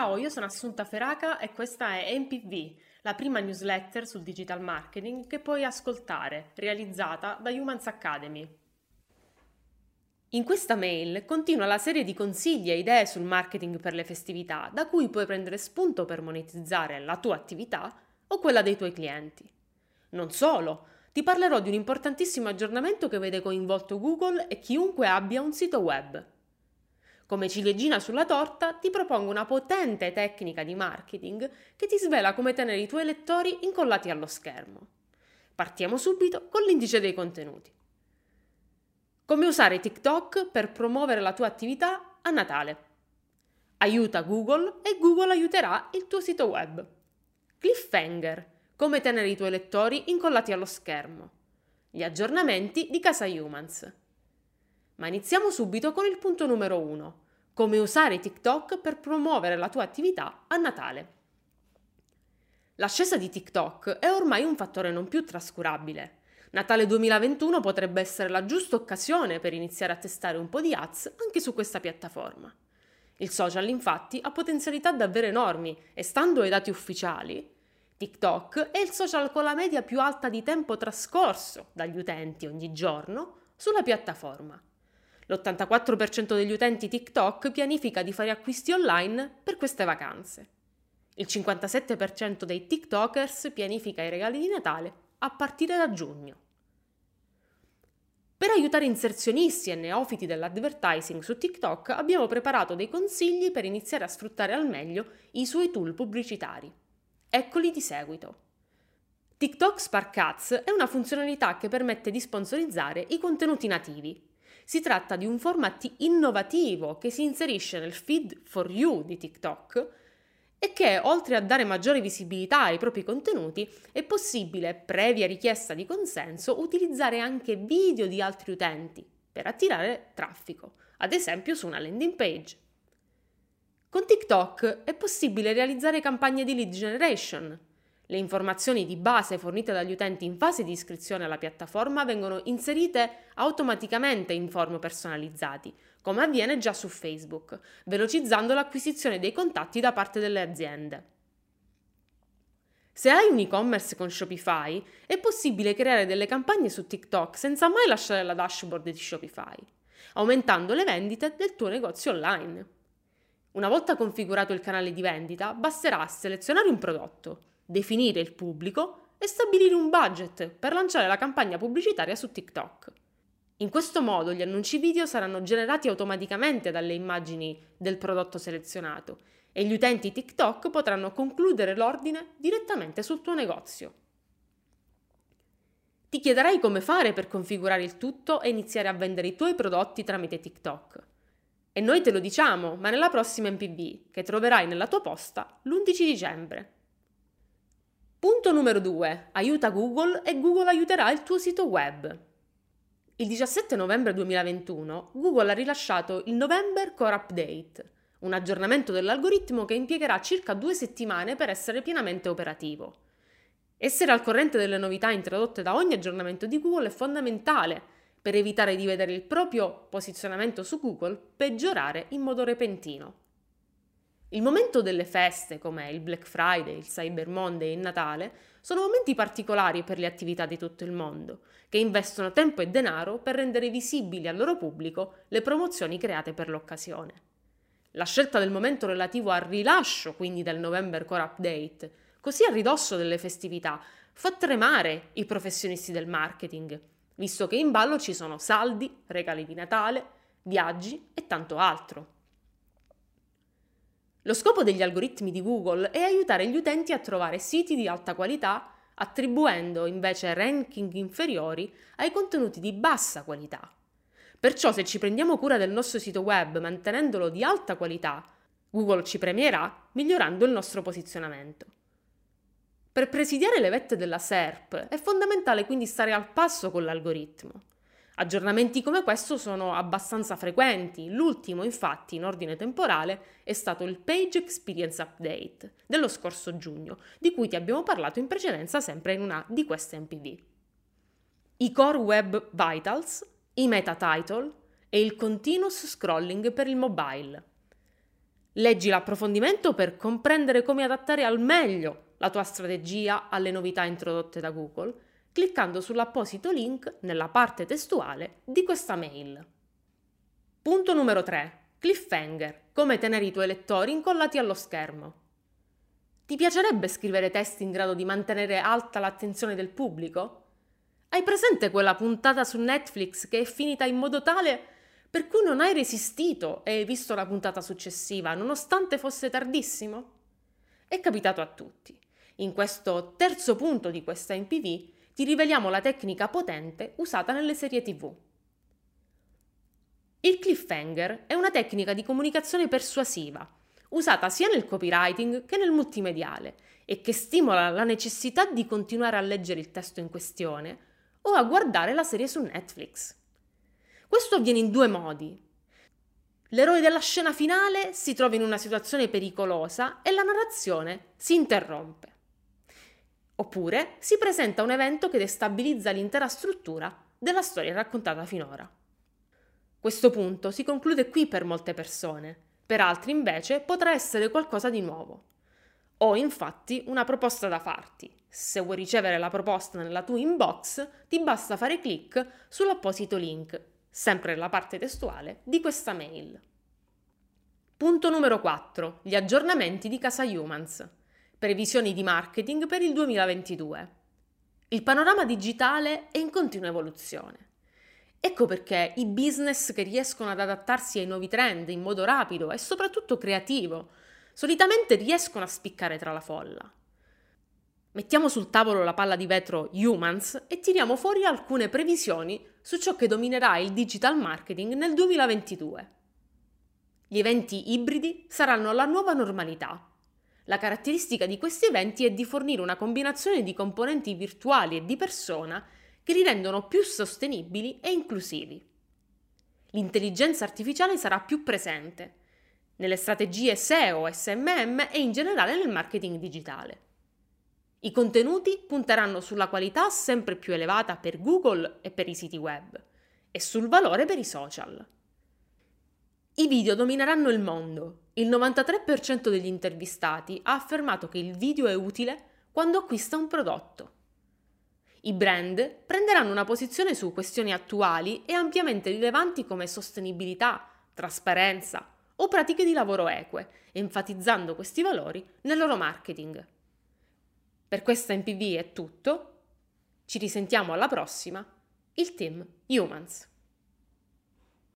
Ciao, io sono Assunta Feraca e questa è MPV, la prima newsletter sul digital marketing che puoi ascoltare, realizzata da Humans Academy. In questa mail continua la serie di consigli e idee sul marketing per le festività, da cui puoi prendere spunto per monetizzare la tua attività o quella dei tuoi clienti. Non solo, ti parlerò di un importantissimo aggiornamento che vede coinvolto Google e chiunque abbia un sito web. Come ciliegina sulla torta ti propongo una potente tecnica di marketing che ti svela come tenere i tuoi lettori incollati allo schermo. Partiamo subito con l'indice dei contenuti. Come usare TikTok per promuovere la tua attività a Natale. Aiuta Google e Google aiuterà il tuo sito web. Cliffhanger. Come tenere i tuoi lettori incollati allo schermo. Gli aggiornamenti di Casa Humans. Ma iniziamo subito con il punto numero 1. Come usare TikTok per promuovere la tua attività a Natale. L'ascesa di TikTok è ormai un fattore non più trascurabile. Natale 2021 potrebbe essere la giusta occasione per iniziare a testare un po' di ads anche su questa piattaforma. Il social infatti ha potenzialità davvero enormi e stando ai dati ufficiali, TikTok è il social con la media più alta di tempo trascorso dagli utenti ogni giorno sulla piattaforma. L'84% degli utenti TikTok pianifica di fare acquisti online per queste vacanze. Il 57% dei TikTokers pianifica i regali di Natale a partire da giugno. Per aiutare inserzionisti e neofiti dell'advertising su TikTok abbiamo preparato dei consigli per iniziare a sfruttare al meglio i suoi tool pubblicitari. Eccoli di seguito. TikTok Spark Ads è una funzionalità che permette di sponsorizzare i contenuti nativi, si tratta di un format innovativo che si inserisce nel feed for you di TikTok e che, oltre a dare maggiore visibilità ai propri contenuti, è possibile, previa richiesta di consenso, utilizzare anche video di altri utenti per attirare traffico, ad esempio su una landing page. Con TikTok è possibile realizzare campagne di lead generation, le informazioni di base fornite dagli utenti in fase di iscrizione alla piattaforma vengono inserite automaticamente in form personalizzati, come avviene già su Facebook, velocizzando l'acquisizione dei contatti da parte delle aziende. Se hai un e-commerce con Shopify, è possibile creare delle campagne su TikTok senza mai lasciare la dashboard di Shopify, aumentando le vendite del tuo negozio online. Una volta configurato il canale di vendita, basterà selezionare un prodotto, definire il pubblico e stabilire un budget per lanciare la campagna pubblicitaria su TikTok. In questo modo gli annunci video saranno generati automaticamente dalle immagini del prodotto selezionato e gli utenti TikTok potranno concludere l'ordine direttamente sul tuo negozio. Ti chiederai come fare per configurare il tutto e iniziare a vendere i tuoi prodotti tramite TikTok. E noi te lo diciamo, ma nella prossima MPB, che troverai nella tua posta l'11 dicembre. Punto numero 2. Aiuta Google e Google aiuterà il tuo sito web. Il 17 novembre 2021 Google ha rilasciato il November Core Update, un aggiornamento dell'algoritmo che impiegherà circa due settimane per essere pienamente operativo. Essere al corrente delle novità introdotte da ogni aggiornamento di Google è fondamentale per evitare di vedere il proprio posizionamento su Google peggiorare in modo repentino. Il momento delle feste, come il Black Friday, il Cyber Monday e il Natale, sono momenti particolari per le attività di tutto il mondo, che investono tempo e denaro per rendere visibili al loro pubblico le promozioni create per l'occasione. La scelta del momento relativo al rilascio, quindi del November Core Update, così a ridosso delle festività, fa tremare i professionisti del marketing, visto che in ballo ci sono saldi, regali di Natale, viaggi e tanto altro. Lo scopo degli algoritmi di Google è aiutare gli utenti a trovare siti di alta qualità, attribuendo invece ranking inferiori ai contenuti di bassa qualità. Perciò se ci prendiamo cura del nostro sito web mantenendolo di alta qualità, Google ci premierà migliorando il nostro posizionamento. Per presidiare le vette della SERP è fondamentale quindi stare al passo con l'algoritmo. Aggiornamenti come questo sono abbastanza frequenti, l'ultimo infatti in ordine temporale è stato il Page Experience Update dello scorso giugno, di cui ti abbiamo parlato in precedenza sempre in una di queste MPV. I Core Web Vitals, i Meta Title e il Continuous Scrolling per il mobile. Leggi l'approfondimento per comprendere come adattare al meglio la tua strategia alle novità introdotte da Google, cliccando sull'apposito link nella parte testuale di questa mail. Punto numero 3. Cliffhanger. Come tenere i tuoi lettori incollati allo schermo. Ti piacerebbe scrivere testi in grado di mantenere alta l'attenzione del pubblico? Hai presente quella puntata su Netflix che è finita in modo tale per cui non hai resistito e hai visto la puntata successiva, nonostante fosse tardissimo? È capitato a tutti. In questo terzo punto di questa MPV ti riveliamo la tecnica potente usata nelle serie TV. Il cliffhanger è una tecnica di comunicazione persuasiva, usata sia nel copywriting che nel multimediale e che stimola la necessità di continuare a leggere il testo in questione o a guardare la serie su Netflix. Questo avviene in due modi. L'eroe della scena finale si trova in una situazione pericolosa e la narrazione si interrompe. Oppure si presenta un evento che destabilizza l'intera struttura della storia raccontata finora. Questo punto si conclude qui per molte persone, per altri invece potrà essere qualcosa di nuovo. Ho infatti una proposta da farti. Se vuoi ricevere la proposta nella tua inbox, ti basta fare clic sull'apposito link sempre nella parte testuale di questa mail. Punto numero 4. Gli aggiornamenti di Casa Humans. Previsioni di marketing per il 2022. Il panorama digitale è in continua evoluzione. Ecco perché i business che riescono ad adattarsi ai nuovi trend in modo rapido e soprattutto creativo solitamente riescono a spiccare tra la folla. Mettiamo sul tavolo la palla di vetro Humans e tiriamo fuori alcune previsioni su ciò che dominerà il digital marketing nel 2022. Gli eventi ibridi saranno la nuova normalità. La caratteristica di questi eventi è di fornire una combinazione di componenti virtuali e di persona che li rendono più sostenibili e inclusivi. L'intelligenza artificiale sarà più presente nelle strategie SEO, SMM e in generale nel marketing digitale. I contenuti punteranno sulla qualità sempre più elevata per Google e per i siti web e sul valore per i social. I video domineranno il mondo. Il 93% degli intervistati ha affermato che il video è utile quando acquista un prodotto. I brand prenderanno una posizione su questioni attuali e ampiamente rilevanti come sostenibilità, trasparenza o pratiche di lavoro eque, enfatizzando questi valori nel loro marketing. Per questa MPV è tutto. Ci risentiamo alla prossima. Il team Humans.